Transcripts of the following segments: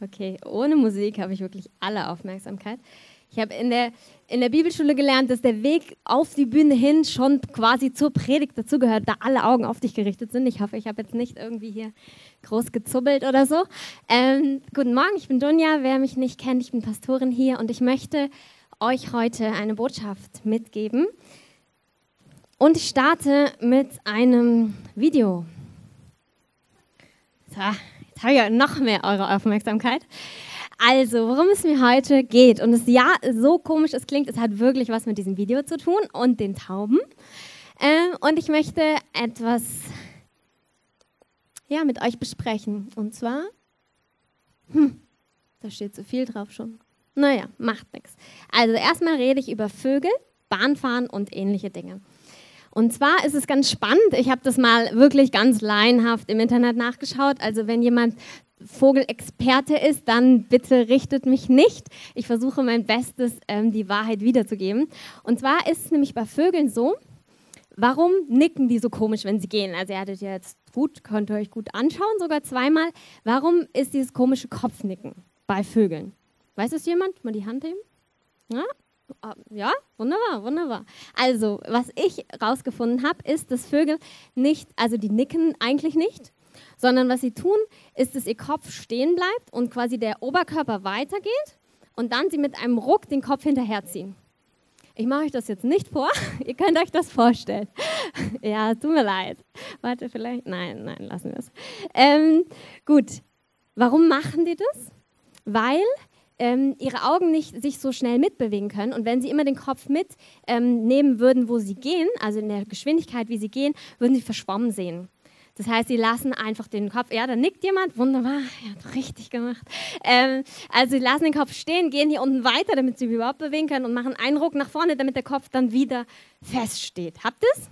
Okay, ohne Musik habe ich wirklich alle Aufmerksamkeit. Ich habe in der, in der Bibelschule gelernt, dass der Weg auf die Bühne hin schon quasi zur Predigt dazugehört, da alle Augen auf dich gerichtet sind. Ich hoffe, ich habe jetzt nicht irgendwie hier groß gezubbelt oder so. Ähm, guten Morgen, ich bin Dunja. Wer mich nicht kennt, ich bin Pastorin hier und ich möchte euch heute eine Botschaft mitgeben. Und ich starte mit einem Video. So, jetzt habe ich ja noch mehr eure Aufmerksamkeit. Also, worum es mir heute geht, und es ja so komisch es klingt, es hat wirklich was mit diesem Video zu tun und den Tauben. Ähm, und ich möchte etwas ja, mit euch besprechen. Und zwar, hm, da steht zu viel drauf schon. Naja, macht nichts. Also, erstmal rede ich über Vögel, Bahnfahren und ähnliche Dinge. Und zwar ist es ganz spannend. Ich habe das mal wirklich ganz laienhaft im Internet nachgeschaut. Also wenn jemand Vogelexperte ist, dann bitte richtet mich nicht. Ich versuche mein Bestes, ähm, die Wahrheit wiederzugeben. Und zwar ist es nämlich bei Vögeln so, warum nicken die so komisch, wenn sie gehen? Also ihr hattet ja jetzt gut, könnt ihr euch gut anschauen, sogar zweimal. Warum ist dieses komische Kopfnicken bei Vögeln? Weiß es jemand? Mal die Hand heben. Ja? Ah, ja, wunderbar, wunderbar. Also, was ich rausgefunden habe, ist, dass Vögel nicht, also die nicken eigentlich nicht, sondern was sie tun, ist, dass ihr Kopf stehen bleibt und quasi der Oberkörper weitergeht und dann sie mit einem Ruck den Kopf hinterherziehen. Ich mache euch das jetzt nicht vor, ihr könnt euch das vorstellen. ja, tut mir leid. Warte, vielleicht. Nein, nein, lassen wir es. Ähm, gut, warum machen die das? Weil ähm, ihre Augen nicht sich so schnell mitbewegen können. Und wenn sie immer den Kopf mitnehmen ähm, würden, wo sie gehen, also in der Geschwindigkeit, wie sie gehen, würden sie verschwommen sehen. Das heißt, sie lassen einfach den Kopf, ja, da nickt jemand, wunderbar, ja, richtig gemacht. Ähm, also sie lassen den Kopf stehen, gehen hier unten weiter, damit sie überhaupt bewegen können und machen einen Ruck nach vorne, damit der Kopf dann wieder feststeht. Habt ihr es?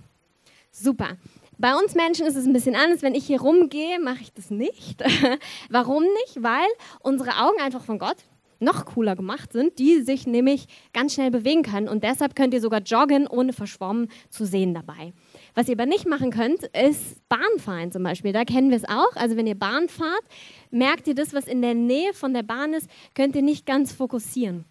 Super. Bei uns Menschen ist es ein bisschen anders. Wenn ich hier rumgehe, mache ich das nicht. Warum nicht? Weil unsere Augen einfach von Gott noch cooler gemacht sind, die sich nämlich ganz schnell bewegen können. Und deshalb könnt ihr sogar joggen, ohne verschwommen zu sehen dabei. Was ihr aber nicht machen könnt, ist Bahnfahren zum Beispiel. Da kennen wir es auch. Also wenn ihr Bahn fahrt, merkt ihr das, was in der Nähe von der Bahn ist, könnt ihr nicht ganz fokussieren.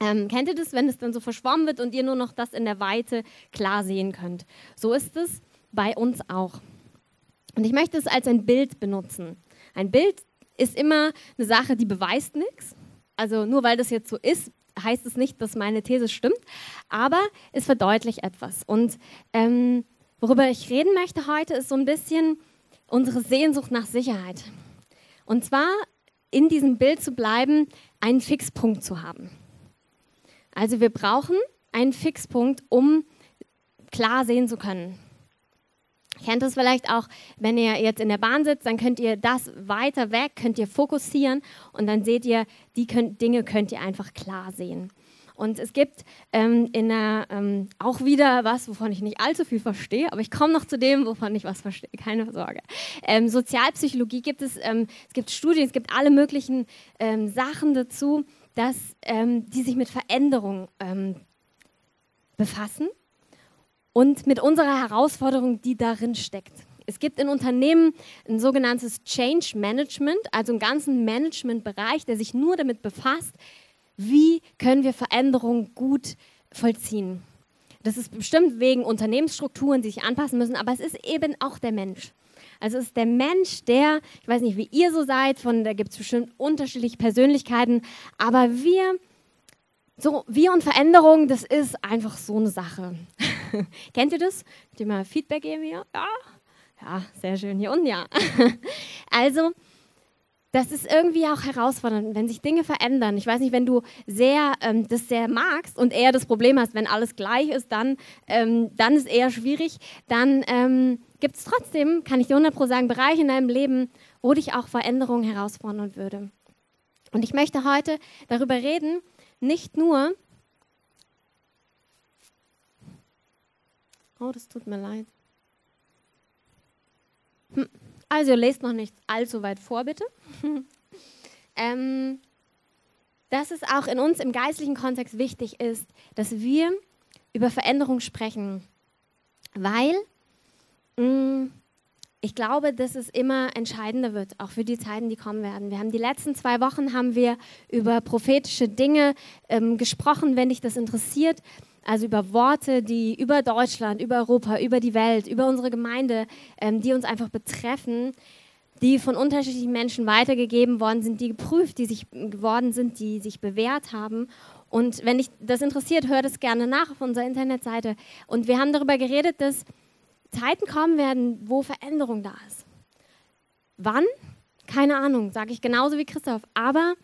Ähm, kennt ihr das, wenn es dann so verschwommen wird und ihr nur noch das in der Weite klar sehen könnt? So ist es bei uns auch. Und ich möchte es als ein Bild benutzen. Ein Bild ist immer eine Sache, die beweist nichts. Also nur weil das jetzt so ist, heißt es nicht, dass meine These stimmt, aber es verdeutlicht etwas. Und ähm, Worüber ich reden möchte heute, ist so ein bisschen unsere Sehnsucht nach Sicherheit. Und zwar in diesem Bild zu bleiben, einen Fixpunkt zu haben. Also wir brauchen einen Fixpunkt, um klar sehen zu können. Kennt das vielleicht auch, wenn ihr jetzt in der Bahn sitzt, dann könnt ihr das weiter weg, könnt ihr fokussieren und dann seht ihr, die könnt, Dinge könnt ihr einfach klar sehen. Und es gibt ähm, in der, ähm, auch wieder was, wovon ich nicht allzu viel verstehe, aber ich komme noch zu dem, wovon ich was verstehe, keine Sorge. Ähm, Sozialpsychologie gibt es, ähm, es gibt Studien, es gibt alle möglichen ähm, Sachen dazu, dass, ähm, die sich mit Veränderung befassen und mit unserer Herausforderung, die darin steckt. Es gibt in Unternehmen ein sogenanntes Change Management, also einen ganzen Managementbereich, der sich nur damit befasst, wie können wir Veränderungen gut vollziehen. Das ist bestimmt wegen Unternehmensstrukturen, die sich anpassen müssen, aber es ist eben auch der Mensch. Also es ist der Mensch, der, ich weiß nicht, wie ihr so seid, von da gibt es bestimmt unterschiedliche Persönlichkeiten, aber wir, so wir und Veränderung, das ist einfach so eine Sache. Kennt ihr das? Könnt ihr mal Feedback geben hier? Ja, ja, sehr schön hier unten, ja. also das ist irgendwie auch herausfordernd, wenn sich Dinge verändern. Ich weiß nicht, wenn du sehr, ähm, das sehr magst und eher das Problem hast, wenn alles gleich ist, dann, ähm, dann ist eher schwierig. Dann ähm, gibt es trotzdem, kann ich dir 100 Pro sagen, Bereiche in deinem Leben, wo dich auch Veränderung herausfordern würde. Und ich möchte heute darüber reden, nicht nur, oh, das tut mir leid. Hm. Also lest noch nicht allzu weit vor, bitte. ähm, dass es auch in uns im geistlichen Kontext wichtig ist, dass wir über Veränderung sprechen, weil mh, mm, ich glaube, dass es immer entscheidender wird, auch für die Zeiten, die kommen werden. Wir haben die letzten zwei Wochen haben wir über prophetische Dinge ähm, gesprochen, wenn dich das interessiert. Also über Worte, die über Deutschland, über Europa, über die Welt, über unsere Gemeinde, ähm, die uns einfach betreffen, die von unterschiedlichen Menschen weitergegeben worden sind, die geprüft, die sich geworden sind, die sich bewährt haben. Und wenn dich das interessiert, hör das gerne nach auf unserer Internetseite. Und wir haben darüber geredet, dass Zeiten kommen werden, wo Veränderung da ist. Wann? Keine Ahnung, sage ich genauso wie Christoph. Aber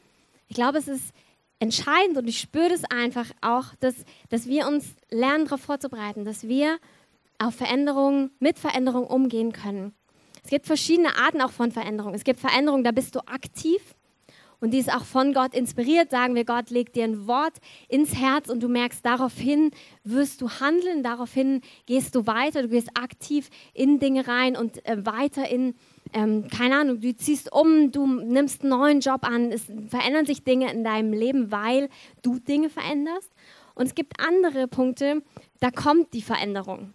ich glaube, es ist entscheidend und ich spüre das einfach auch, dass, dass wir uns lernen, darauf vorzubereiten, dass wir auf Veränderungen, mit Veränderungen umgehen können. Es gibt verschiedene Arten auch von Veränderungen. Es gibt Veränderungen, da bist du aktiv und die ist auch von Gott inspiriert. Sagen wir, Gott legt dir ein Wort ins Herz und du merkst, daraufhin wirst du handeln, daraufhin gehst du weiter, du gehst aktiv in Dinge rein und äh, weiter in, ähm, keine Ahnung, du ziehst um, du nimmst einen neuen Job an, es verändern sich Dinge in deinem Leben, weil du Dinge veränderst. Und es gibt andere Punkte, da kommt die Veränderung.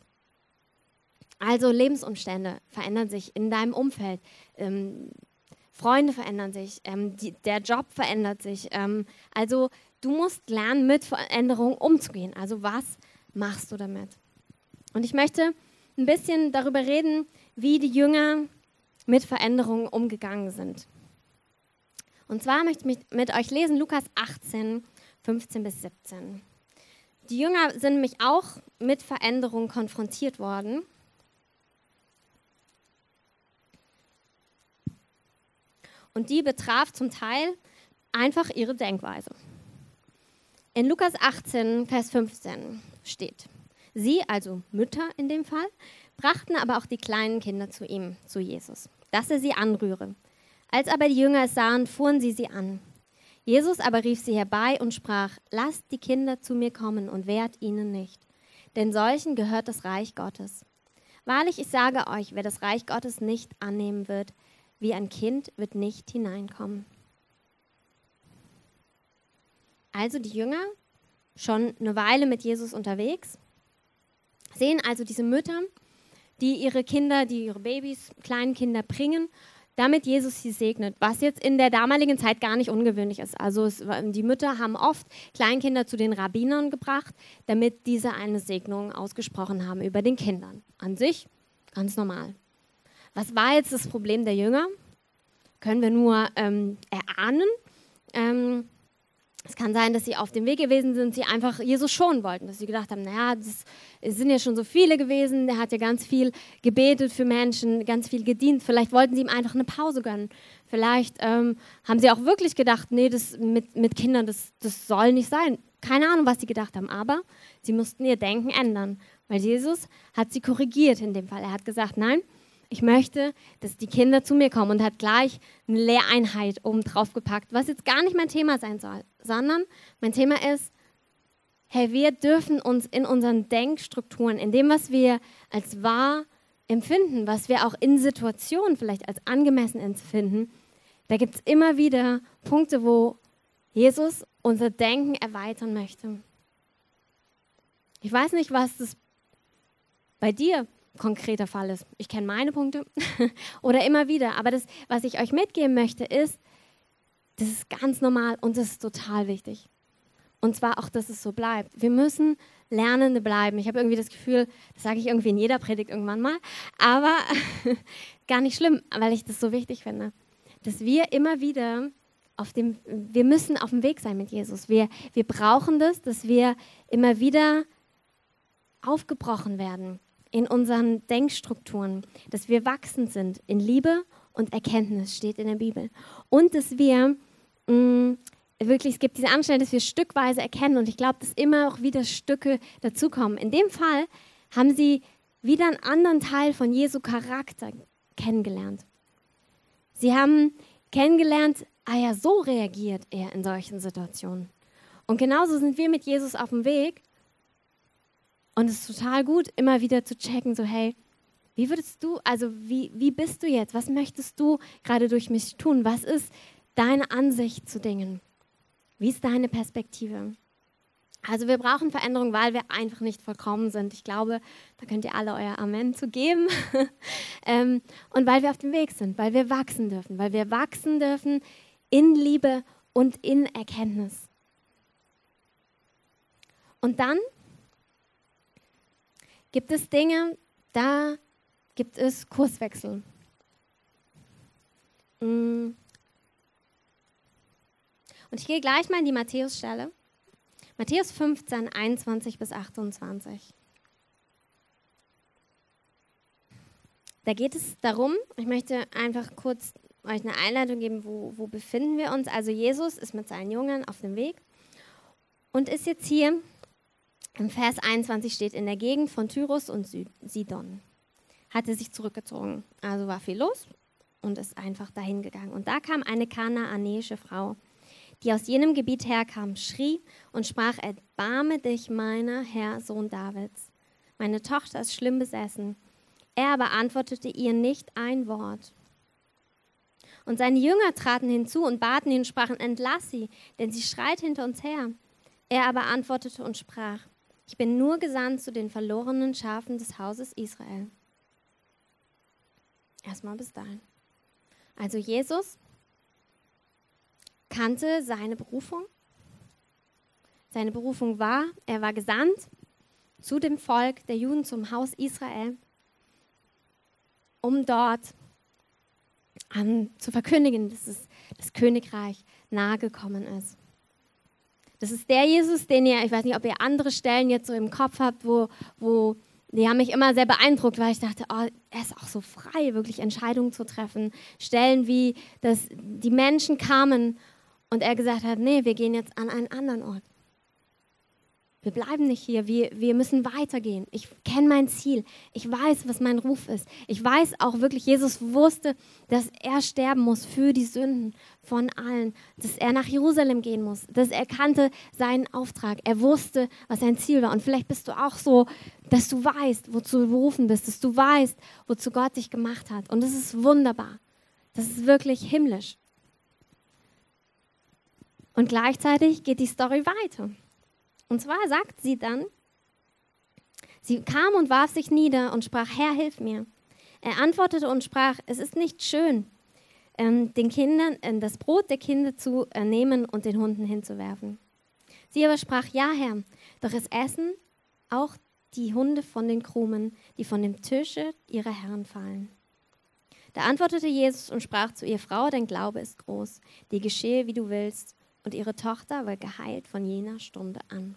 Also Lebensumstände verändern sich in deinem Umfeld. Ähm, Freunde verändern sich, ähm, die, der Job verändert sich. Ähm, also du musst lernen, mit Veränderungen umzugehen. Also was machst du damit? Und ich möchte ein bisschen darüber reden, wie die Jünger mit Veränderungen umgegangen sind. Und zwar möchte ich mit euch lesen Lukas 18, 15 bis 17. Die Jünger sind nämlich auch mit Veränderungen konfrontiert worden. Und die betraf zum Teil einfach ihre Denkweise. In Lukas 18, Vers 15 steht, sie, also Mütter in dem Fall, brachten aber auch die kleinen Kinder zu ihm, zu Jesus, dass er sie anrühre. Als aber die Jünger es sahen, fuhren sie sie an. Jesus aber rief sie herbei und sprach, lasst die Kinder zu mir kommen und wehrt ihnen nicht, denn solchen gehört das Reich Gottes. Wahrlich, ich sage euch, wer das Reich Gottes nicht annehmen wird, wie ein Kind wird nicht hineinkommen. Also die Jünger, schon eine Weile mit Jesus unterwegs, sehen also diese Mütter, die ihre Kinder, die ihre Babys, kleinen Kinder bringen, damit Jesus sie segnet, was jetzt in der damaligen Zeit gar nicht ungewöhnlich ist. Also es, die Mütter haben oft Kleinkinder zu den Rabbinern gebracht, damit diese eine Segnung ausgesprochen haben über den Kindern. An sich ganz normal. Was war jetzt das Problem der Jünger? Können wir nur ähm, erahnen. Ähm, es kann sein, dass sie auf dem Weg gewesen sind, sie einfach Jesus schonen wollten, dass sie gedacht haben, naja, es sind ja schon so viele gewesen, der hat ja ganz viel gebetet für Menschen, ganz viel gedient, vielleicht wollten sie ihm einfach eine Pause gönnen. Vielleicht ähm, haben sie auch wirklich gedacht, nee, das mit, mit Kindern, das, das soll nicht sein. Keine Ahnung, was sie gedacht haben, aber sie mussten ihr Denken ändern, weil Jesus hat sie korrigiert in dem Fall. Er hat gesagt, nein, ich möchte, dass die Kinder zu mir kommen und hat gleich eine Lehreinheit oben drauf gepackt, was jetzt gar nicht mein Thema sein soll, sondern mein Thema ist, hey, wir dürfen uns in unseren Denkstrukturen, in dem, was wir als wahr empfinden, was wir auch in Situationen vielleicht als angemessen empfinden, da gibt es immer wieder Punkte, wo Jesus unser Denken erweitern möchte. Ich weiß nicht, was das bei dir konkreter Fall ist. Ich kenne meine Punkte oder immer wieder. Aber das, was ich euch mitgeben möchte, ist, das ist ganz normal und das ist total wichtig. Und zwar auch, dass es so bleibt. Wir müssen Lernende bleiben. Ich habe irgendwie das Gefühl, das sage ich irgendwie in jeder Predigt irgendwann mal, aber gar nicht schlimm, weil ich das so wichtig finde. Dass wir immer wieder auf dem, wir müssen auf dem Weg sein mit Jesus. Wir, wir brauchen das, dass wir immer wieder aufgebrochen werden in unseren Denkstrukturen, dass wir wachsend sind in Liebe und Erkenntnis, steht in der Bibel. Und dass wir mh, mm, wirklich, es gibt diese Anstellen, dass wir stückweise erkennen. Und ich glaube, dass immer auch wieder Stücke dazukommen. In dem Fall haben sie wieder einen anderen Teil von Jesu Charakter kennengelernt. Sie haben kennengelernt, ah ja, so reagiert er in solchen Situationen. Und genauso sind wir mit Jesus auf dem Weg und es ist total gut, immer wieder zu checken, so hey, wie würdest du, also wie, wie bist du jetzt? Was möchtest du gerade durch mich tun? Was ist deine Ansicht zu Dingen? Wie ist deine Perspektive? Also wir brauchen Veränderung, weil wir einfach nicht vollkommen sind. Ich glaube, da könnt ihr alle euer Amen zu geben. ähm, und weil wir auf dem Weg sind, weil wir wachsen dürfen, weil wir wachsen dürfen in Liebe und in Erkenntnis. Und dann gibt es Dinge, da gibt es Kurswechsel. Mm. Und ich gehe gleich mal in die Matthäus-Stelle. Matthäus 15, 21 bis 28. Da geht es darum, ich möchte einfach kurz euch eine Einleitung geben, wo, wo befinden wir uns. Also Jesus ist mit seinen Jüngern auf dem Weg und ist jetzt hier, im Vers 21 steht, in der Gegend von Tyrus und Sidon. Hat er sich zurückgezogen. Also war viel los und ist einfach dahin gegangen. Und da kam eine kanaanäische Frau, die aus jenem Gebiet herkam, schrie und sprach, erbarme dich meiner Herr, Sohn Davids. Meine Tochter ist schlimm besessen. Er aber antwortete ihr nicht ein Wort. Und seine Jünger traten hinzu und baten ihn und sprachen, entlass sie, denn sie schreit hinter uns her. Er aber antwortete und sprach, ich bin nur gesandt zu den verlorenen Schafen des Hauses Israel. Erstmal bis dahin. Also Jesus kannte seine Berufung. Seine Berufung war, er war gesandt zu dem Volk der Juden, zum Haus Israel, um dort um, zu verkündigen, dass es, das Königreich nahegekommen ist. Das ist der Jesus, den ihr, ich weiß nicht, ob ihr andere Stellen jetzt so im Kopf habt, wo, wo die haben mich immer sehr beeindruckt, weil ich dachte, oh, er ist auch so frei, wirklich Entscheidungen zu treffen. Stellen wie, dass die Menschen kamen und er gesagt hat, nee, wir gehen jetzt an einen anderen Ort. Wir bleiben nicht hier, wir, wir müssen weitergehen. Ich kenne mein Ziel. Ich weiß, was mein Ruf ist. Ich weiß auch wirklich, Jesus wusste, dass er sterben muss für die Sünden von allen, dass er nach Jerusalem gehen muss, dass er kannte seinen Auftrag. Er wusste, was sein Ziel war. Und vielleicht bist du auch so, dass du weißt, wozu du berufen bist, dass du weißt, wozu Gott dich gemacht hat. Und das ist wunderbar. Das ist wirklich himmlisch. Und gleichzeitig geht die Story weiter. Und zwar sagt sie dann, sie kam und warf sich nieder und sprach, Herr, hilf mir. Er antwortete und sprach, es ist nicht schön, ähm, den Kindern äh, das Brot der Kinder zu nehmen und den Hunden hinzuwerfen. Sie aber sprach, ja, Herr, doch es essen auch die Hunde von den Krumen, die von dem Tische ihrer Herren fallen. Da antwortete Jesus und sprach zu ihr, Frau, dein Glaube ist groß, dir geschehe, wie du willst und ihre Tochter war geheilt von jener Stunde an.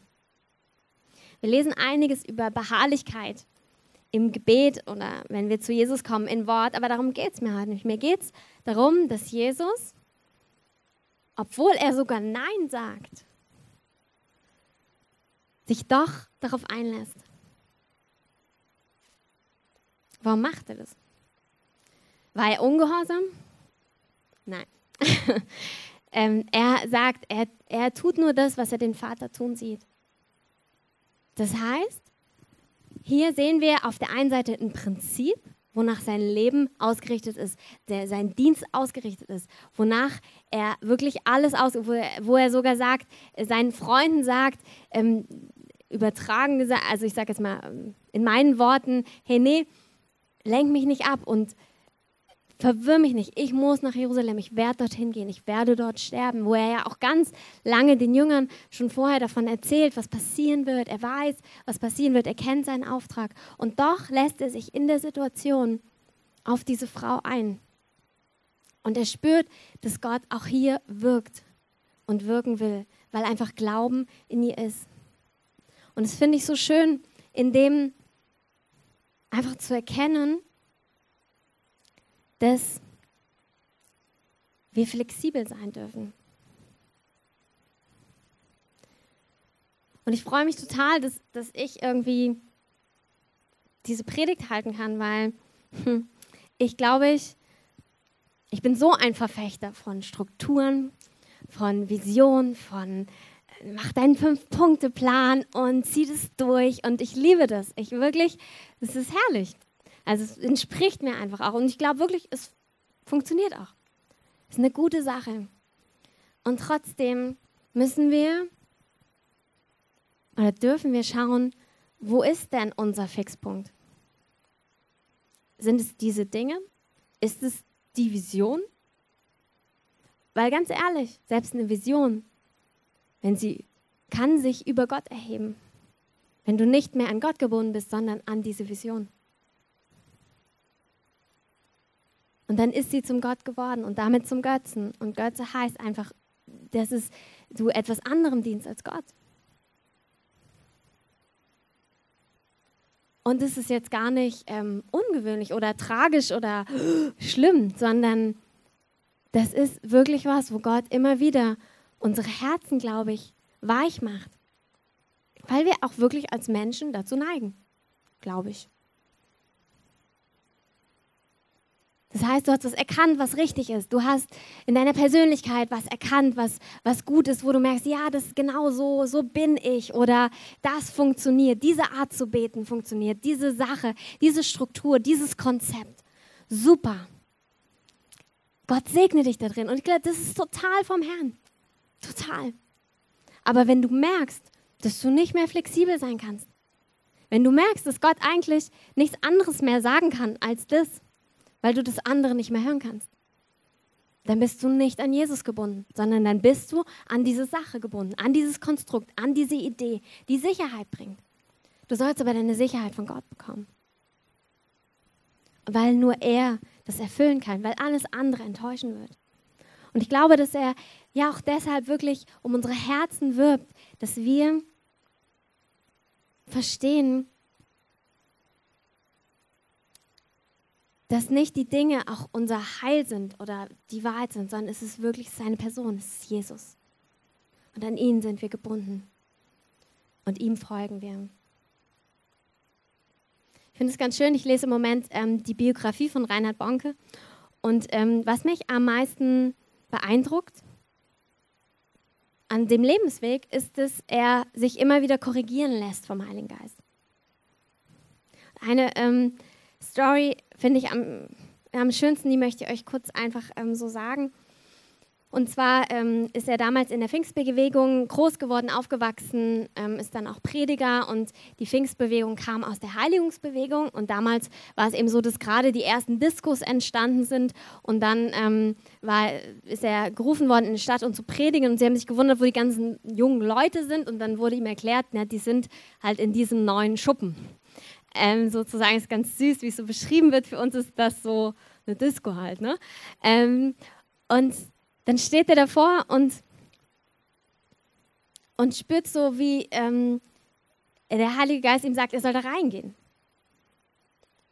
Wir lesen einiges über Beharrlichkeit im Gebet oder wenn wir zu Jesus kommen in Wort, aber darum geht es mir halt nicht. Mir geht es darum, dass Jesus, obwohl er sogar Nein sagt, sich doch darauf einlässt. Warum macht er das? War er ungehorsam? Nein. Ähm, er sagt, er, er tut nur das, was er den Vater tun sieht. Das heißt, hier sehen wir auf der einen Seite ein Prinzip, wonach sein Leben ausgerichtet ist, der, sein Dienst ausgerichtet ist, wonach er wirklich alles aus, wo er, wo er sogar sagt, seinen Freunden sagt, ähm, übertragen gesagt, also ich sage jetzt mal ähm, in meinen Worten, hey nee, lenk mich nicht ab und verwirr mich nicht, ich muss nach Jerusalem, ich werde dorthin gehen, ich werde dort sterben, wo er ja auch ganz lange den Jüngern schon vorher davon erzählt, was passieren wird. Er weiß, was passieren wird, er kennt seinen Auftrag. Und doch lässt er sich in der Situation auf diese Frau ein. Und er spürt, dass Gott auch hier wirkt und wirken will, weil einfach Glauben in ihr ist. Und das finde ich so schön, in dem einfach zu erkennen, dass wir flexibel sein dürfen. Und ich freue mich total, dass, dass ich irgendwie diese Predigt halten kann, weil hm, ich glaube, ich, ich bin so ein Verfechter von Strukturen, von Vision, von äh, mach deinen Fünf-Punkte-Plan und zieh das durch. Und ich liebe das. Ich wirklich, das ist herrlich. Also es entspricht mir einfach auch. Und ich glaube wirklich, es funktioniert auch. Es ist eine gute Sache. Und trotzdem müssen wir oder dürfen wir schauen, wo ist denn unser Fixpunkt? Sind es diese Dinge? Ist es die Vision? Weil ganz ehrlich, selbst eine Vision, wenn sie kann sich über Gott erheben, wenn du nicht mehr an Gott gebunden bist, sondern an diese Vision. Und dann ist sie zum Gott geworden und damit zum Götzen. Und Götze heißt einfach, dass es du etwas anderem dienst als Gott. Und es ist jetzt gar nicht ähm, ungewöhnlich oder tragisch oder schlimm, sondern das ist wirklich was, wo Gott immer wieder unsere Herzen, glaube ich, weich macht. Weil wir auch wirklich als Menschen dazu neigen, glaube ich. Das heißt, du hast was erkannt, was richtig ist. Du hast in deiner Persönlichkeit was erkannt, was, was gut ist, wo du merkst, ja, das ist genau so, so bin ich oder das funktioniert. Diese Art zu beten funktioniert. Diese Sache, diese Struktur, dieses Konzept. Super. Gott segne dich da drin. Und ich glaube, das ist total vom Herrn. Total. Aber wenn du merkst, dass du nicht mehr flexibel sein kannst, wenn du merkst, dass Gott eigentlich nichts anderes mehr sagen kann als das, weil du das andere nicht mehr hören kannst, dann bist du nicht an Jesus gebunden, sondern dann bist du an diese Sache gebunden, an dieses Konstrukt, an diese Idee, die Sicherheit bringt. Du sollst aber deine Sicherheit von Gott bekommen. Weil nur er das erfüllen kann, weil alles andere enttäuschen wird. Und ich glaube, dass er ja auch deshalb wirklich um unsere Herzen wirbt, dass wir verstehen, dass nicht die Dinge auch unser Heil sind oder die Wahrheit sind, sondern es ist wirklich seine Person, es ist Jesus. Und an ihn sind wir gebunden. Und ihm folgen wir. Ich finde es ganz schön, ich lese im Moment ähm, die Biografie von Reinhard Bonke. Und ähm, was mich am meisten beeindruckt an dem Lebensweg, ist, dass er sich immer wieder korrigieren lässt vom Heiligen Geist. Eine ähm, Story finde ich am, am schönsten, die möchte ich euch kurz einfach ähm, so sagen. Und zwar ähm, ist er damals in der Pfingstbewegung groß geworden, aufgewachsen, ähm, ist dann auch Prediger und die Pfingstbewegung kam aus der Heiligungsbewegung und damals war es eben so, dass gerade die ersten Diskos entstanden sind und dann ähm, war, ist er gerufen worden in die Stadt, um zu predigen und sie haben sich gewundert, wo die ganzen jungen Leute sind und dann wurde ihm erklärt, na, die sind halt in diesem neuen Schuppen. Ähm, sozusagen ist ganz süß, wie es so beschrieben wird. Für uns ist das so eine Disco halt. Ne? Ähm, und dann steht er davor und, und spürt so, wie ähm, der Heilige Geist ihm sagt, er soll da reingehen.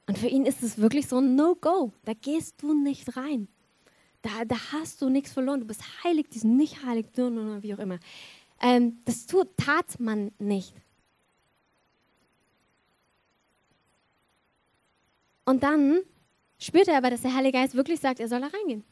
Und für ihn ist es wirklich so ein No-Go. Da gehst du nicht rein. Da, da hast du nichts verloren. Du bist heilig, die sind nicht heilig, wie auch immer. Ähm, das tut, tat man nicht. Und dann spürt er aber, dass der Heilige Geist wirklich sagt, er soll da reingehen.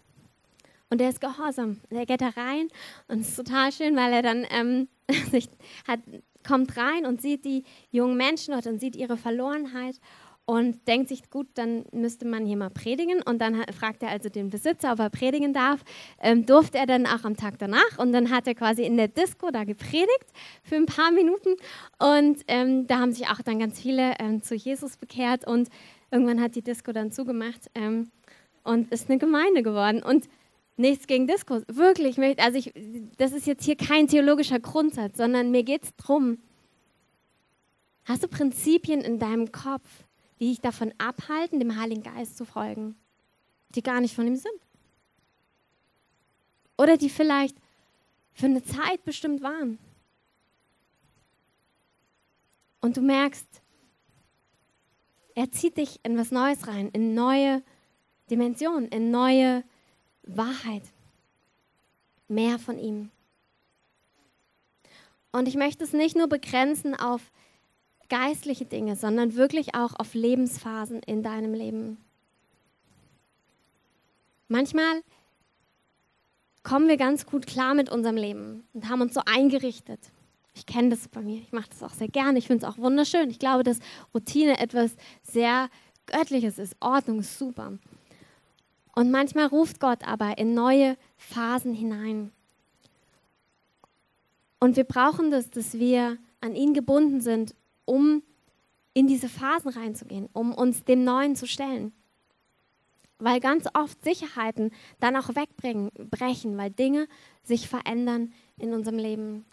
Und er ist gehorsam. Er geht da rein und es ist total schön, weil er dann ähm, sich hat, kommt rein und sieht die jungen Menschen dort und sieht ihre Verlorenheit und denkt sich, gut, dann müsste man hier mal predigen. Und dann fragt er also den Besitzer, ob er predigen darf. Ähm, durfte er dann auch am Tag danach. Und dann hat er quasi in der Disco da gepredigt für ein paar Minuten. Und ähm, da haben sich auch dann ganz viele ähm, zu Jesus bekehrt. Und irgendwann hat die Disco dann zugemacht ähm, und ist eine Gemeinde geworden. Und nichts gegen Disco, wirklich. Also ich, das ist jetzt hier kein theologischer Grundsatz, sondern mir geht es darum, hast du Prinzipien in deinem Kopf, die dich davon abhalten, dem Heiligen Geist zu folgen, die gar nicht von ihm sind. Oder die vielleicht für eine Zeit bestimmt waren. Und du merkst, er zieht dich in was Neues rein, in neue Dimensionen, in neue Wahrheit. Mehr von ihm. Und ich möchte es nicht nur begrenzen auf geistliche Dinge, sondern wirklich auch auf Lebensphasen in deinem Leben. Manchmal kommen wir ganz gut klar mit unserem Leben und haben uns so eingerichtet. Ich kenne das bei mir, ich mache das auch sehr gerne, ich finde es auch wunderschön. Ich glaube, dass Routine etwas sehr Göttliches ist. Ordnung ist super. Und manchmal ruft Gott aber in neue Phasen hinein. Und wir brauchen das, dass wir an ihn gebunden sind, um in diese Phasen reinzugehen, um uns dem Neuen zu stellen. Weil ganz oft Sicherheiten dann auch wegbrechen, weil Dinge sich verändern in unserem Leben.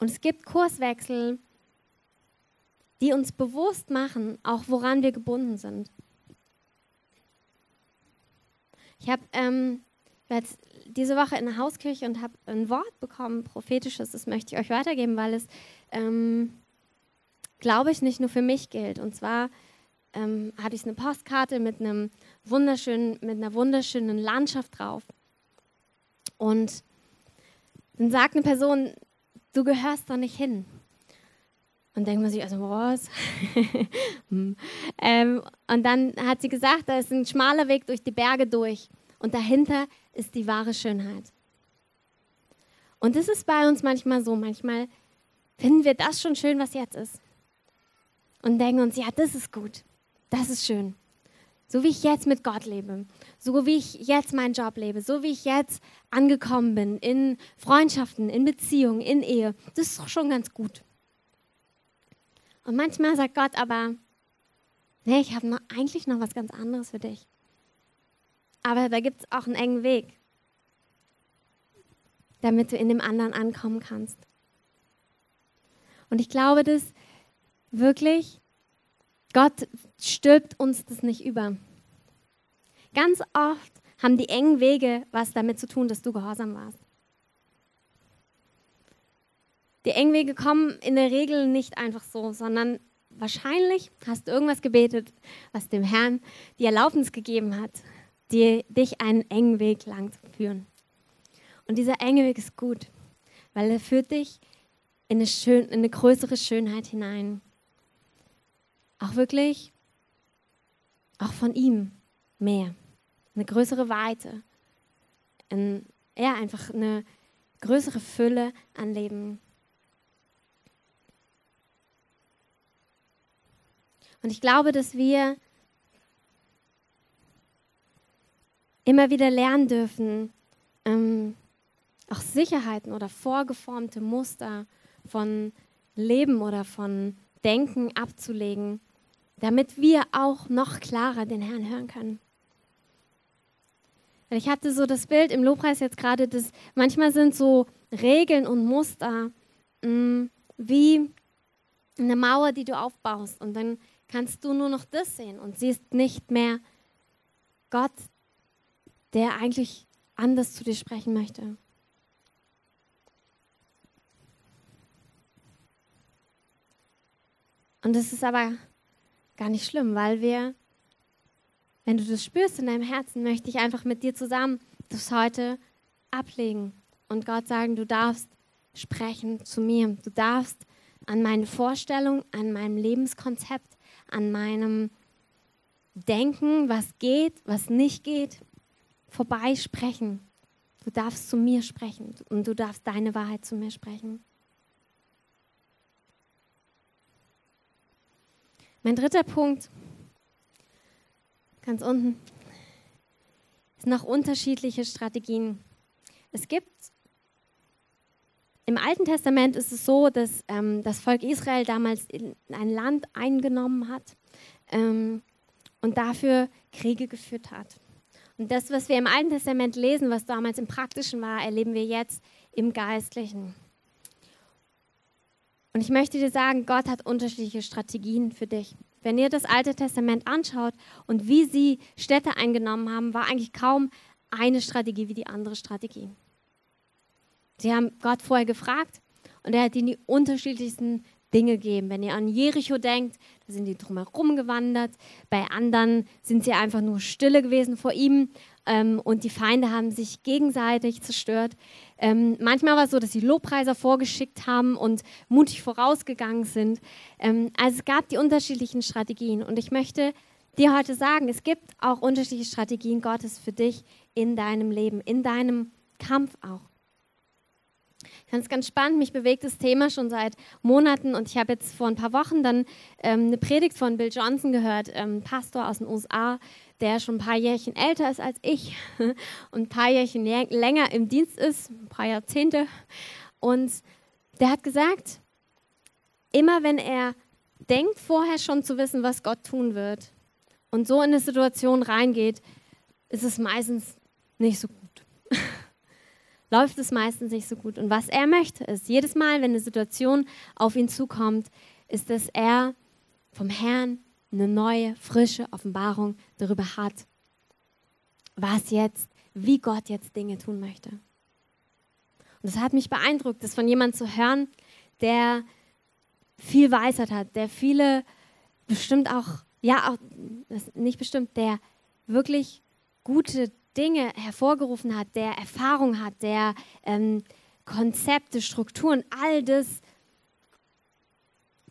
Und es gibt Kurswechsel, die uns bewusst machen, auch woran wir gebunden sind. Ich habe ähm, diese Woche in der Hauskirche und habe ein Wort bekommen, prophetisches, das möchte ich euch weitergeben, weil es, ähm, glaube ich, nicht nur für mich gilt. Und zwar ähm, hatte ich eine Postkarte mit, einem wunderschönen, mit einer wunderschönen Landschaft drauf. Und dann sagt eine Person, du gehörst da nicht hin. Und denkt man sich, also was? Hm. ähm, und dann hat sie gesagt, da ist ein schmaler Weg durch die Berge durch. Und dahinter ist die wahre Schönheit. Und das ist bei uns manchmal so. Manchmal finden wir das schon schön, was jetzt ist. Und denken uns, ja, das ist gut. Das ist schön. So wie ich jetzt mit Gott lebe, so wie ich jetzt meinen Job lebe, so wie ich jetzt angekommen bin in Freundschaften, in Beziehungen, in Ehe, das ist doch schon ganz gut. Und manchmal sagt Gott aber, nee, ich habe noch, eigentlich noch was ganz anderes für dich. Aber da gibt es auch einen engen Weg, damit du in dem anderen ankommen kannst. Und ich glaube, dass wirklich Gott stülpt uns das nicht über. Ganz oft haben die engen Wege was damit zu tun, dass du gehorsam warst. Die engen Wege kommen in der Regel nicht einfach so, sondern wahrscheinlich hast du irgendwas gebetet, was dem Herrn die Erlaubnis gegeben hat, dir, dich einen engen Weg lang zu führen. Und dieser enge Weg ist gut, weil er führt dich in eine, schön, in eine größere Schönheit hinein. Auch wirklich, auch von ihm mehr. Eine größere Weite. Ein, ja, einfach eine größere Fülle an Leben. Und ich glaube, dass wir immer wieder lernen dürfen, ähm, auch Sicherheiten oder vorgeformte Muster von Leben oder von Denken abzulegen damit wir auch noch klarer den Herrn hören können. Ich hatte so das Bild im Lobpreis jetzt gerade, dass manchmal sind so Regeln und Muster mh, mm, wie eine Mauer, die du aufbaust und dann kannst du nur noch das sehen und siehst nicht mehr Gott, der eigentlich anders zu dir sprechen möchte. Und es ist aber gar nicht schlimm, weil wir, wenn du das spürst in deinem Herzen, möchte ich einfach mit dir zusammen das heute ablegen und Gott sagen, du darfst sprechen zu mir. Du darfst an meine Vorstellung, an meinem Lebenskonzept, an meinem Denken, was geht, was nicht geht, vorbeisprechen. Du darfst zu mir sprechen und du darfst deine Wahrheit zu mir sprechen. Mein dritter Punkt, ganz unten, ist noch unterschiedliche Strategien. Es gibt im Alten Testament ist es so, dass ähm, das Volk Israel damals ein Land eingenommen hat ähm, und dafür Kriege geführt hat. Und das, was wir im Alten Testament lesen, was damals im Praktischen war, erleben wir jetzt im Geistlichen. Und ich möchte dir sagen, Gott hat unterschiedliche Strategien für dich. Wenn ihr das Alte Testament anschaut und wie sie Städte eingenommen haben, war eigentlich kaum eine Strategie wie die andere Strategie. Sie haben Gott vorher gefragt und er hat ihnen die unterschiedlichsten Dinge gegeben. Wenn ihr an Jericho denkt, da sind die drumherum gewandert. Bei anderen sind sie einfach nur stille gewesen vor ihm ähm, und die Feinde haben sich gegenseitig zerstört. Ähm, manchmal war es so, dass sie Lobpreiser vorgeschickt haben und mutig vorausgegangen sind. Ähm, also es gab die unterschiedlichen Strategien und ich möchte dir heute sagen, es gibt auch unterschiedliche Strategien Gottes für dich in deinem Leben, in deinem Kampf auch. Es ganz spannend, mich bewegt das Thema schon seit Monaten und ich habe jetzt vor ein paar Wochen dann ähm, eine Predigt von Bill Johnson gehört, ähm, Pastor aus den USA, der schon ein paar Jährchen älter ist als ich und ein paar Jährchen länger im Dienst ist, ein paar Jahrzehnte. Und der hat gesagt, immer wenn er denkt, vorher schon zu wissen, was Gott tun wird und so in eine Situation reingeht, ist es meistens nicht so gut. Läuft es meistens nicht so gut. Und was er möchte, ist, jedes Mal, wenn eine Situation auf ihn zukommt, ist, dass er vom Herrn eine neue, frische Offenbarung darüber hat, was jetzt, wie Gott jetzt Dinge tun möchte. Und das hat mich beeindruckt, das von jemandem zu hören, der viel Weisheit hat, der viele bestimmt auch, ja, auch, nicht bestimmt, der wirklich gute Dinge hervorgerufen hat, der Erfahrung hat, der ähm, Konzepte, Strukturen, all das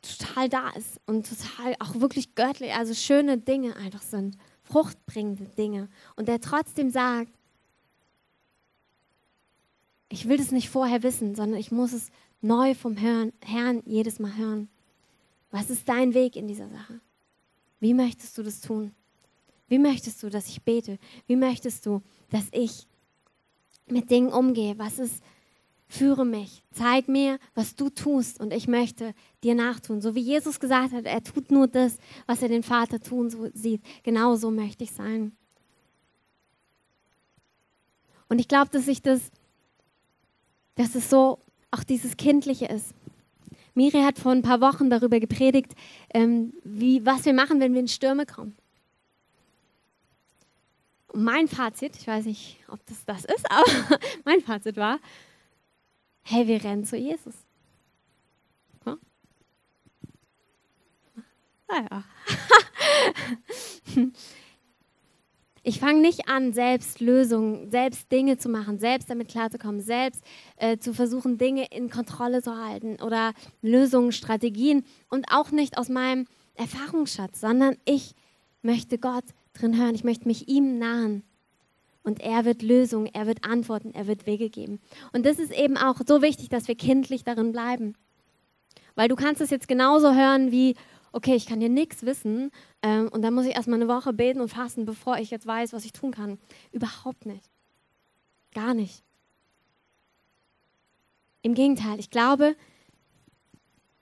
total da ist und total auch wirklich göttlich, also schöne Dinge einfach sind, fruchtbringende Dinge. Und der trotzdem sagt, ich will das nicht vorher wissen, sondern ich muss es neu vom Herrn, Herrn jedes Mal hören. Was ist dein Weg in dieser Sache? Wie möchtest du das tun? Wie möchtest du, dass ich bete? Wie möchtest du, dass ich mit Dingen umgehe? Was ist, führe mich, zeig mir, was du tust und ich möchte dir nachtun. So wie Jesus gesagt hat, er tut nur das, was er den Vater tun so sieht. Genau so möchte ich sein. Und ich glaube, dass ich das, dass es so auch dieses Kindliche ist. Miri hat vor ein paar Wochen darüber gepredigt, ähm, wie, was wir machen, wenn wir in Stürme kommen. Und mein Fazit, ich weiß nicht, ob das das ist, aber mein Fazit war, hey, wir rennen zu Jesus. Naja. Ich fange nicht an, selbst Lösungen, selbst Dinge zu machen, selbst damit klarzukommen, selbst äh, zu versuchen, Dinge in Kontrolle zu halten oder Lösungen, Strategien und auch nicht aus meinem Erfahrungsschatz, sondern ich möchte Gott drin hören, ich möchte mich ihm nahen. Und er wird Lösungen, er wird Antworten, er wird Wege geben. Und das ist eben auch so wichtig, dass wir kindlich darin bleiben. Weil du kannst es jetzt genauso hören wie, okay, ich kann hier nichts wissen ähm, und dann muss ich erstmal eine Woche beten und fasten, bevor ich jetzt weiß, was ich tun kann. Überhaupt nicht. Gar nicht. Im Gegenteil, ich glaube,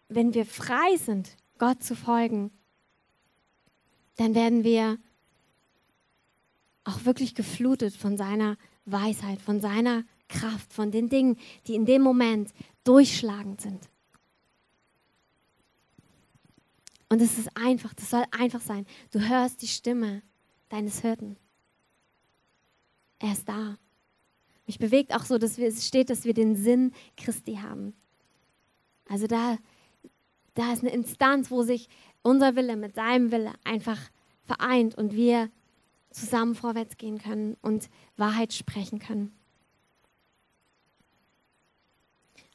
wenn wir frei sind, Gott zu folgen, dann werden wir auch wirklich geflutet von seiner Weisheit, von seiner Kraft, von den Dingen, die in dem Moment durchschlagend sind. Und es ist einfach, das soll einfach sein. Du hörst die Stimme deines Hirten. Er ist da. Mich bewegt auch so, dass wir, es steht, dass wir den Sinn Christi haben. Also da, da ist eine Instanz, wo sich unser Wille mit seinem Wille einfach vereint und wir zusammen vorwärts gehen können und Wahrheit sprechen können.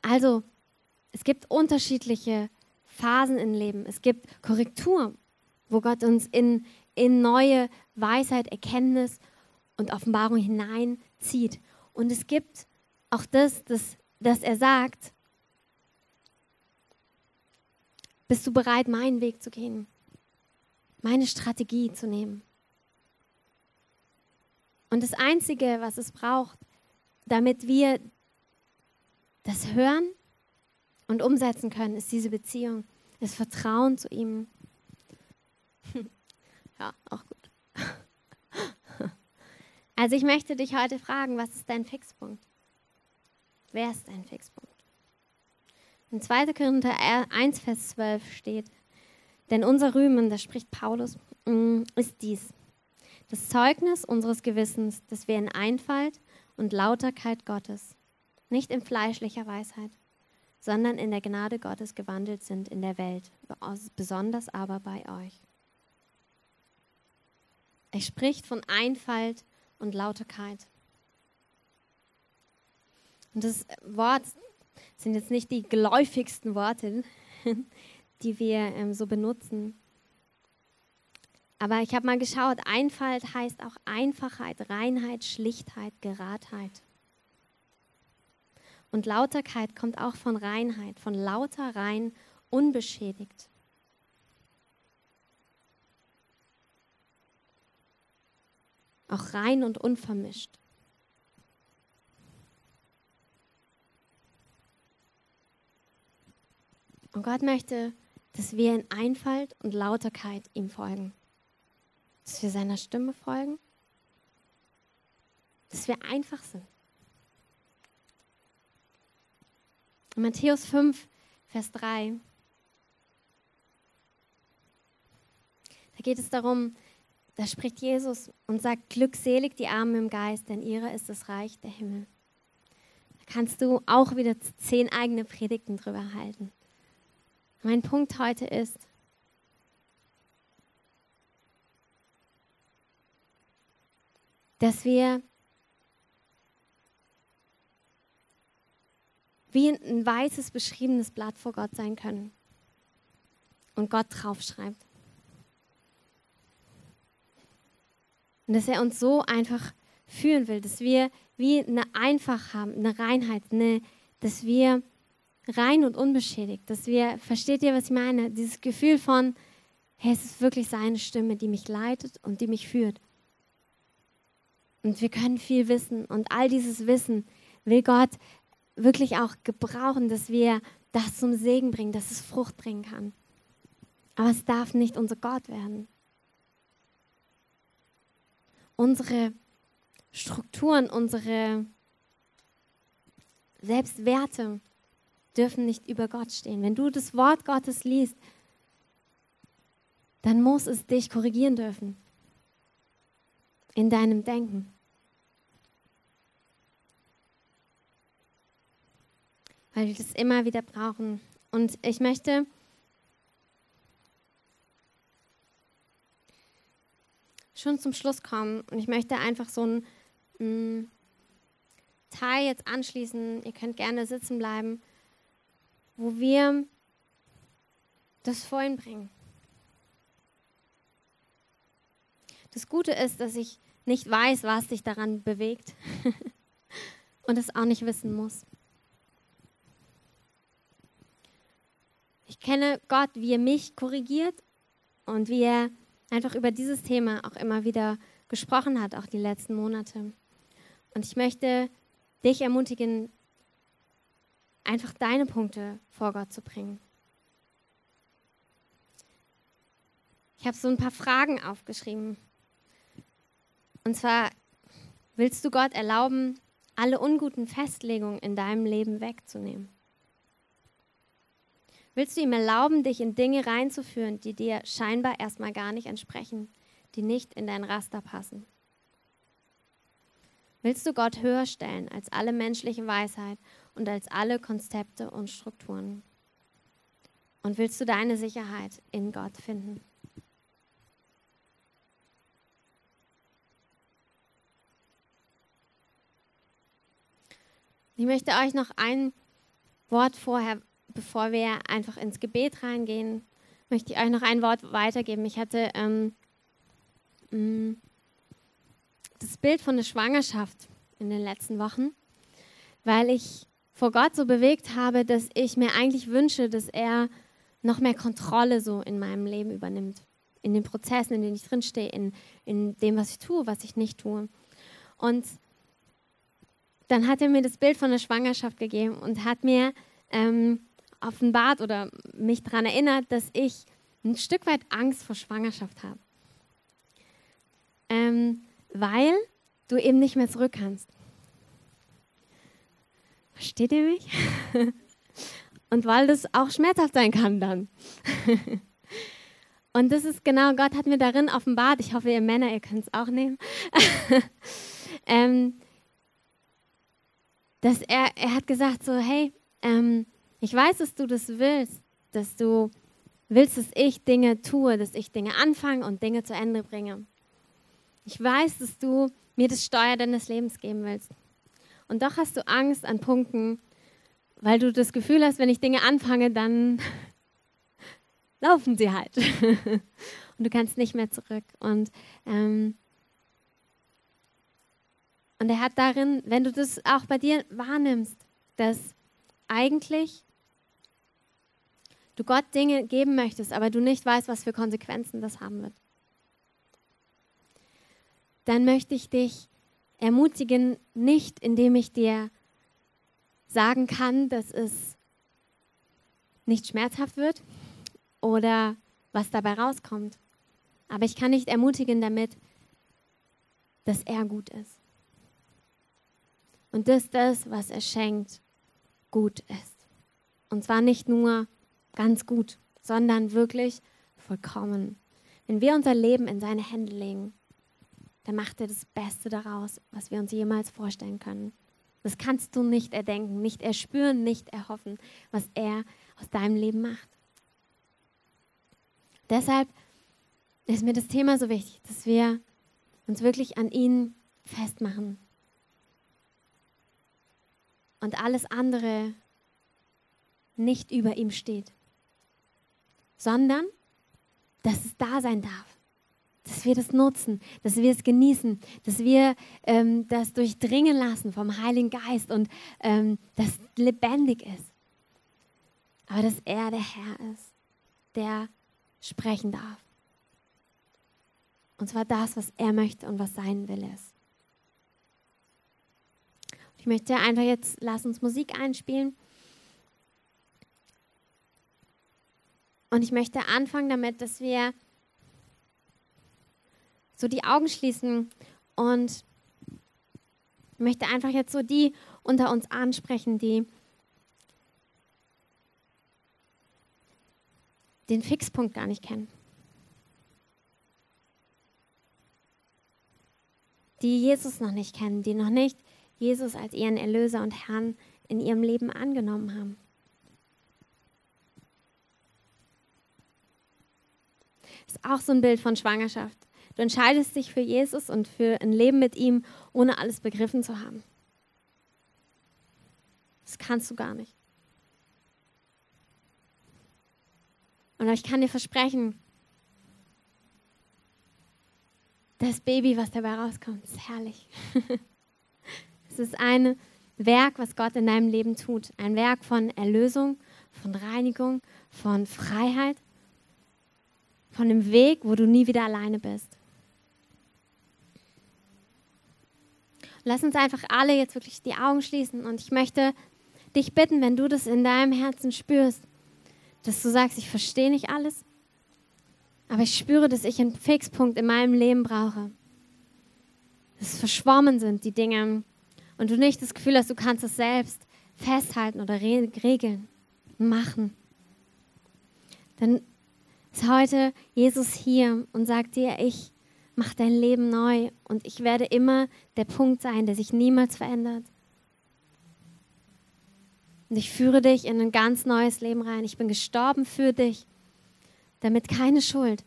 Also, es gibt unterschiedliche Phasen im Leben. Es gibt Korrektur, wo Gott uns in, in neue Weisheit, Erkenntnis und Offenbarung hineinzieht. Und es gibt auch das, das, dass er sagt, bist du bereit, meinen Weg zu gehen, meine Strategie zu nehmen. Und das Einzige, was es braucht, damit wir das hören und umsetzen können, ist diese Beziehung, das Vertrauen zu ihm. Ja, auch gut. Also ich möchte dich heute fragen, was ist dein Fixpunkt? Wer ist dein Fixpunkt? In 2. Korinther 1, Vers 12 steht, denn unser Rühmen, das spricht Paulus, mm, ist dies, das Zeugnis unseres Gewissens, dass wir in Einfalt und Lauterkeit Gottes, nicht in fleischlicher Weisheit, sondern in der Gnade Gottes gewandelt sind in der Welt, besonders aber bei euch. Er spricht von Einfalt und Lauterkeit. Und das Wort sind jetzt nicht die geläufigsten Worte, die wir ähm, so benutzen. Aber ich habe mal geschaut, Einfalt heißt auch Einfachheit, Reinheit, Schlichtheit, Geradheit. Und Lauterkeit kommt auch von Reinheit, von lauter, rein, unbeschädigt. Auch rein und unvermischt. Und Gott möchte, dass wir in Einfalt und Lauterkeit ihm folgen. Dass wir seiner Stimme folgen. Dass wir einfach sind. In Matthäus 5, Vers 3. Da geht es darum, da spricht Jesus und sagt, glückselig die Armen im Geist, denn ihrer ist das Reich der Himmel. Da kannst du auch wieder zehn eigene Predigten drüber halten. Mein Punkt heute ist, dass wir wie ein weißes beschriebenes Blatt vor Gott sein können und Gott draufschreibt. Und dass er uns so einfach führen will, dass wir wie eine Einfach haben, eine Reinheit, eine, dass wir rein und unbeschädigt, dass wir, versteht ihr, was ich meine? Dieses Gefühl von, hey, es ist wirklich seine Stimme, die mich leitet und die mich führt. Und wir können viel wissen und all dieses Wissen will Gott wirklich auch gebrauchen, dass wir das zum Segen bringen, dass es Frucht bringen kann. Aber es darf nicht unser Gott werden. Unsere Strukturen, unsere Selbstwerte dürfen nicht über Gott stehen. Wenn du das Wort Gottes liest, dann muss es dich korrigieren dürfen in deinem Denken. Weil wir das immer wieder brauchen. Und ich möchte schon zum Schluss kommen und ich möchte einfach so ein, ein Teil jetzt anschließen. Ihr könnt gerne sitzen bleiben wo wir das vorhin bringen. Das Gute ist, dass ich nicht weiß, was dich daran bewegt und es auch nicht wissen muss. Kenne Gott, wie er mich korrigiert und wie er einfach über dieses Thema auch immer wieder gesprochen hat, auch die letzten Monate. Und ich möchte dich ermutigen, einfach deine Punkte vor Gott zu bringen. Ich habe so ein paar Fragen aufgeschrieben. Und zwar, willst du Gott erlauben, alle unguten Festlegungen in deinem Leben wegzunehmen? Willst du ihm erlauben, dich in Dinge reinzuführen, die dir scheinbar erstmal gar nicht entsprechen, die nicht in dein Raster passen? Willst du Gott höher stellen als alle menschliche Weisheit und als alle Konzepte und Strukturen? Und willst du deine Sicherheit in Gott finden? Ich möchte euch noch ein Wort vorher, bevor wir einfach ins Gebet reingehen, möchte ich euch noch ein Wort weitergeben. Ich hatte ähm, mm, das Bild von der Schwangerschaft in den letzten Wochen, weil ich vor Gott so bewegt habe, dass ich mir eigentlich wünsche, dass er noch mehr Kontrolle so in meinem Leben übernimmt. In den Prozessen, in denen ich drinstehe, in, in dem, was ich tue, was ich nicht tue. Und dann hat er mir das Bild von der Schwangerschaft gegeben und hat mir ähm, offenbart oder mich daran erinnert, dass ich ein Stück weit Angst vor Schwangerschaft habe. Ähm, weil du eben nicht mehr zurück kannst. Versteht ihr mich? Und weil das auch schmerzhaft sein kann dann. Und das ist genau, Gott hat mir darin offenbart, ich hoffe, ihr Männer, ihr könnt es auch nehmen, ähm, dass er, er hat gesagt so, hey, ähm, ich weiß, dass du das willst, dass du willst, dass ich Dinge tue, dass ich Dinge anfange und Dinge zu Ende bringe. Ich weiß, dass du mir das Steuer deines Lebens geben willst. Und doch hast du Angst an Punkten, weil du das Gefühl hast, wenn ich Dinge anfange, dann laufen sie halt. und du kannst nicht mehr zurück. Und, ähm, und er hat darin, wenn du das auch bei dir wahrnimmst, dass eigentlich du Gott Dinge geben möchtest, aber du nicht weißt, was für Konsequenzen das haben wird dann möchte ich dich ermutigen, nicht indem ich dir sagen kann, dass es nicht schmerzhaft wird oder was dabei rauskommt. Aber ich kann nicht ermutigen damit, dass er gut ist. Und dass das, was er schenkt, gut ist. Und zwar nicht nur ganz gut, sondern wirklich vollkommen. Wenn wir unser Leben in seine Hände legen, dann macht er das Beste daraus, was wir uns jemals vorstellen können. Das kannst du nicht erdenken, nicht erspüren, nicht erhoffen, was er aus deinem Leben macht. Deshalb ist mir das Thema so wichtig, dass wir uns wirklich an ihn festmachen. Und alles andere nicht über ihm steht, sondern dass es da sein darf dass wir das nutzen, dass wir es genießen, dass wir ähm, das durchdringen lassen vom Heiligen Geist und ähm, das lebendig ist. Aber dass er der Herr ist, der sprechen darf. Und zwar das, was er möchte und was sein Wille ist. Ich möchte einfach jetzt, lass uns Musik einspielen. Und ich möchte anfangen damit, dass wir so die Augen schließen und möchte einfach jetzt so die unter uns ansprechen, die den Fixpunkt gar nicht kennen. Die Jesus noch nicht kennen, die noch nicht Jesus als ihren Erlöser und Herrn in ihrem Leben angenommen haben. Ist auch so ein Bild von Schwangerschaft. Du entscheidest dich für Jesus und für ein Leben mit ihm, ohne alles begriffen zu haben. Das kannst du gar nicht. Und ich kann dir versprechen, das Baby, was dabei rauskommt, ist herrlich. es ist ein Werk, was Gott in deinem Leben tut. Ein Werk von Erlösung, von Reinigung, von Freiheit, von einem Weg, wo du nie wieder alleine bist. Lass uns einfach alle jetzt wirklich die Augen schließen und ich möchte dich bitten, wenn du das in deinem Herzen spürst, dass du sagst, ich verstehe nicht alles, aber ich spüre, dass ich einen Fixpunkt in meinem Leben brauche. Dass verschwommen sind die Dinge und du nicht das Gefühl hast, du kannst es selbst festhalten oder regeln, machen. Dann ist heute Jesus hier und sagt dir, ich mach dein Leben neu und ich werde immer der Punkt sein, der sich niemals verändert. Und ich führe dich in ein ganz neues Leben rein. Ich bin gestorben für dich, damit keine Schuld,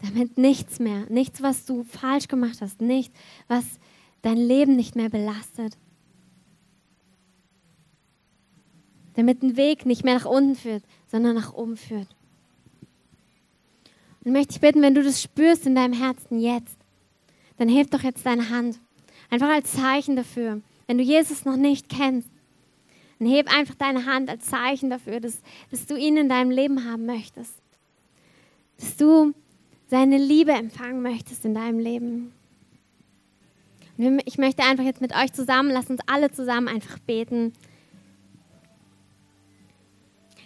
damit nichts mehr, nichts, was du falsch gemacht hast, nichts, was dein Leben nicht mehr belastet. Damit ein Weg nicht mehr nach unten führt, sondern nach oben führt. Und möchte ich bitten, wenn du das spürst in deinem Herzen jetzt, dann heb doch jetzt deine Hand. Einfach als Zeichen dafür. Wenn du Jesus noch nicht kennst, dann heb einfach deine Hand als Zeichen dafür, dass, dass du ihn in deinem Leben haben möchtest. Dass du seine Liebe empfangen möchtest in deinem Leben. Und ich möchte einfach jetzt mit euch zusammen, lasst uns alle zusammen einfach beten.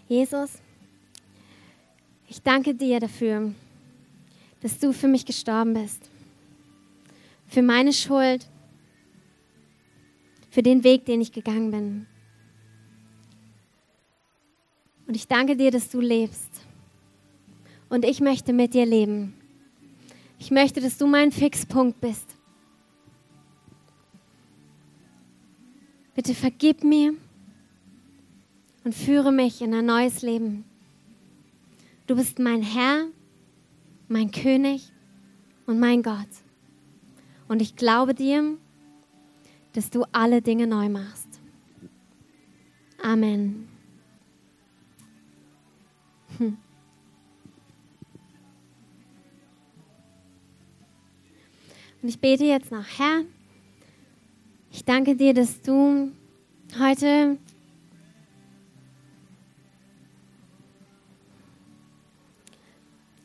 Jesus, ich danke dir dafür, dass du für mich gestorben bist. Für meine Schuld. Für den Weg, den ich gegangen bin. Und ich danke dir, dass du lebst. Und ich möchte mit dir leben. Ich möchte, dass du mein Fixpunkt bist. Bitte vergib mir und führe mich in ein neues Leben. Du bist mein Herr mein König und mein Gott. Und ich glaube dir, dass du alle Dinge neu machst. Amen. Hm. Und ich bete jetzt noch, Herr, ich danke dir, dass du heute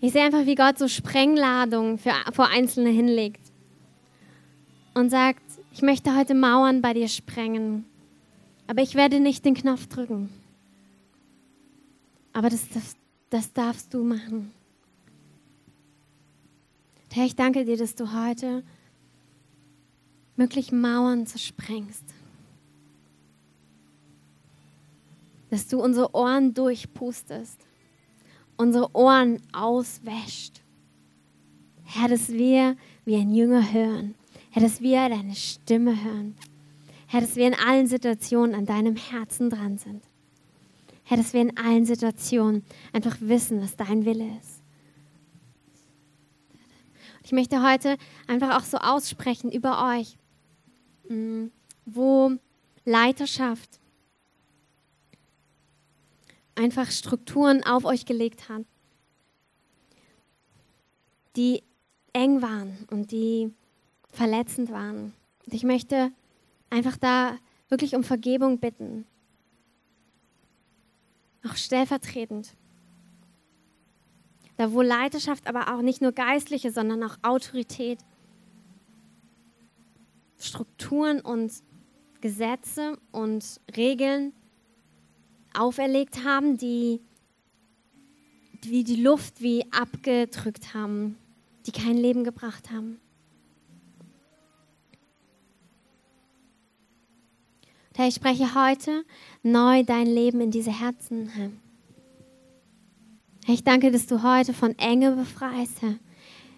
Ich sehe einfach, wie Gott so Sprengladungen für, vor Einzelne hinlegt und sagt, ich möchte heute Mauern bei dir sprengen, aber ich werde nicht den Knopf drücken. Aber das, das, das darfst du machen. Herr, ich danke dir, dass du heute wirklich Mauern zersprengst. Dass du unsere Ohren durchpustest, unsere Ohren auswäscht. Herr, dass wir wie ein Jünger hören. Herr, dass wir deine Stimme hören. Herr, dass wir in allen Situationen an deinem Herzen dran sind. Herr, dass wir in allen Situationen einfach wissen, was dein Wille ist. Ich möchte heute einfach auch so aussprechen über euch, mm, wo Leiterschaft einfach Strukturen auf euch gelegt hat, die eng waren und die verletzend waren. Und ich möchte einfach da wirklich um Vergebung bitten. Auch stellvertretend. Da wo Leiterschaft, aber auch nicht nur geistliche, sondern auch Autorität, Strukturen und Gesetze und Regeln auferlegt haben, die wie die Luft wie abgedrückt haben, die kein Leben gebracht haben. Herr, ich spreche heute neu dein Leben in diese Herzen, Herr. Ich danke, dass du heute von Enge befreist, Herr.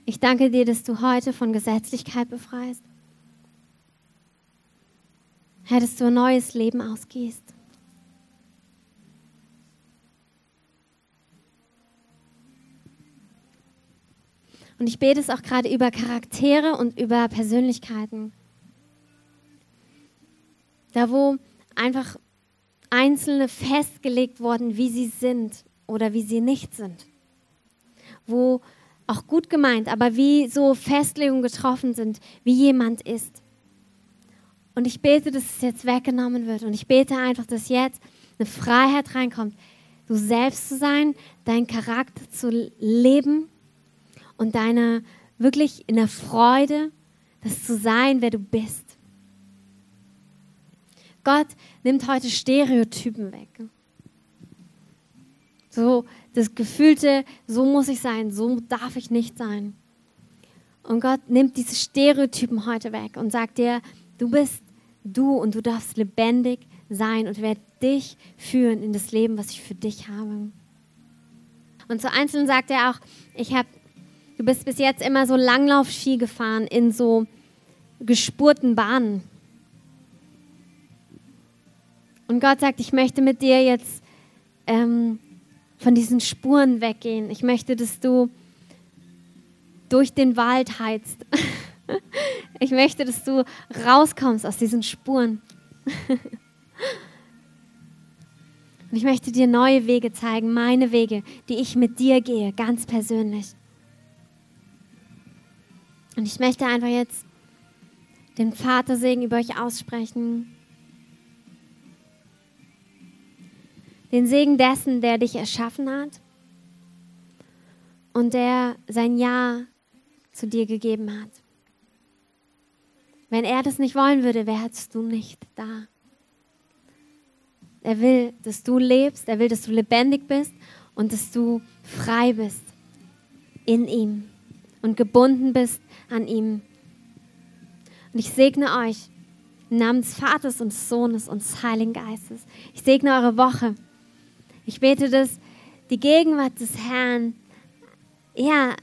Ich danke dir, dass du heute von Gesetzlichkeit befreist. Herr, dass du ein neues Leben ausgehst. Und ich bete es auch gerade über Charaktere und über Persönlichkeiten. Da, wo einfach Einzelne festgelegt wurden, wie sie sind oder wie sie nicht sind. Wo auch gut gemeint, aber wie so Festlegungen getroffen sind, wie jemand ist. Und ich bete, dass es jetzt weggenommen wird. Und ich bete einfach, dass jetzt eine Freiheit reinkommt, du selbst zu sein, deinen Charakter zu leben und deine wirklich in der Freude, das zu sein, wer du bist. Gott nimmt heute Stereotypen weg. So das gefühlte, so muss ich sein, so darf ich nicht sein. Und Gott nimmt diese Stereotypen heute weg und sagt dir, du bist du und du darfst lebendig sein und werde dich führen in das Leben, was ich für dich habe. Und zu Einzelnen sagt er auch, ich habe, du bist bis jetzt immer so Langlaufski gefahren in so gespurten Bahnen. Und Gott sagt, ich möchte mit dir jetzt ähm, von diesen Spuren weggehen. Ich möchte, dass du durch den Wald heizt. Ich möchte, dass du rauskommst aus diesen Spuren. Und ich möchte dir neue Wege zeigen, meine Wege, die ich mit dir gehe, ganz persönlich. Und ich möchte einfach jetzt den Vatersegen über euch aussprechen. Den Segen dessen, der dich erschaffen hat und der sein Ja zu dir gegeben hat. Wenn er das nicht wollen würde, wärst du nicht da. Er will, dass du lebst, er will, dass du lebendig bist und dass du frei bist in ihm und gebunden bist an ihm. Und ich segne euch im Namen des Vaters und des Sohnes und des Heiligen Geistes. Ich segne eure Woche. Ich bete, dass die Gegenwart des Herrn, ja,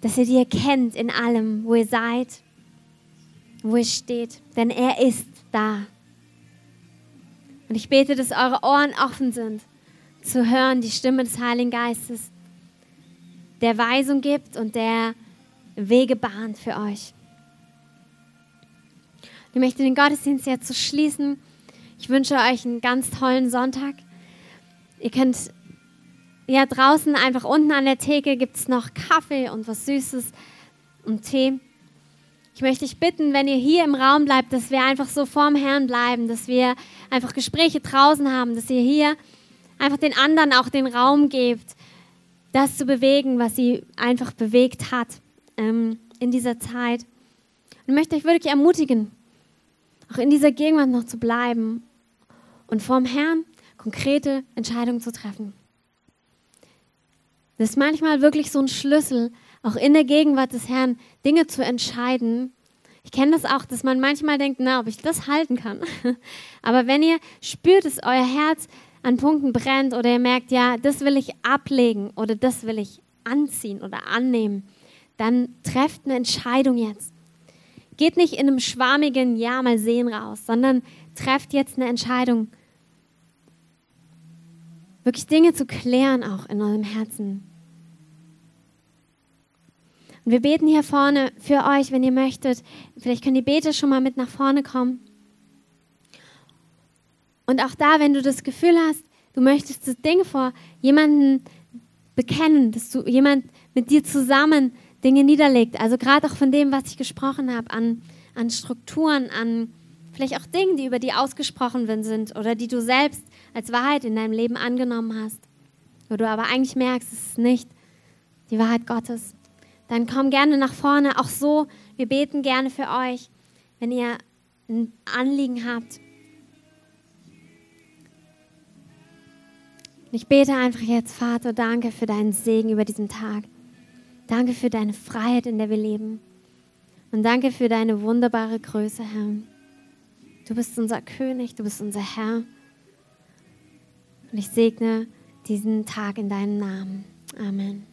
dass ihr die erkennt in allem, wo ihr seid, wo ihr steht, denn er ist da. Und ich bete, dass eure Ohren offen sind, zu hören die Stimme des Heiligen Geistes, der Weisung gibt und der Wege bahnt für euch. Ich möchte den Gottesdienst jetzt zu schließen. Ich wünsche euch einen ganz tollen Sonntag. Ihr könnt ja draußen einfach unten an der Theke gibt es noch Kaffee und was Süßes und Tee. Ich möchte dich bitten, wenn ihr hier im Raum bleibt, dass wir einfach so vorm Herrn bleiben, dass wir einfach Gespräche draußen haben, dass ihr hier einfach den anderen auch den Raum gebt, das zu bewegen, was sie einfach bewegt hat ähm, in dieser Zeit. Und möchte euch wirklich ermutigen, auch in dieser Gegenwart noch zu bleiben und vorm Herrn konkrete Entscheidungen zu treffen. Das ist manchmal wirklich so ein Schlüssel, auch in der Gegenwart des Herrn Dinge zu entscheiden. Ich kenne das auch, dass man manchmal denkt, na, ob ich das halten kann. Aber wenn ihr spürt, dass euer Herz an Punkten brennt oder ihr merkt, ja, das will ich ablegen oder das will ich anziehen oder annehmen, dann trefft eine Entscheidung jetzt. Geht nicht in einem schwarmigen Ja mal sehen raus, sondern trefft jetzt eine Entscheidung. Wirklich Dinge zu klären auch in eurem Herzen. Und wir beten hier vorne für euch, wenn ihr möchtet. Vielleicht können die Beter schon mal mit nach vorne kommen. Und auch da, wenn du das Gefühl hast, du möchtest das Ding vor jemanden bekennen, dass du jemand mit dir zusammen Dinge niederlegt. Also gerade auch von dem, was ich gesprochen habe, an, an Strukturen, an vielleicht auch Dingen, die über die ausgesprochen sind oder die du selbst als Wahrheit in deinem Leben angenommen hast, wo du aber eigentlich merkst, es ist nicht die Wahrheit Gottes. Dann komm gerne nach vorne. Auch so, wir beten gerne für euch, wenn ihr ein Anliegen habt. Ich bete einfach jetzt, Vater, danke für deinen Segen über diesen Tag. Danke für deine Freiheit, in der wir leben. Und danke für deine wunderbare Größe, Herr. Du bist unser König, du bist unser Herr. Und ich segne diesen Tag in deinem Namen. Amen.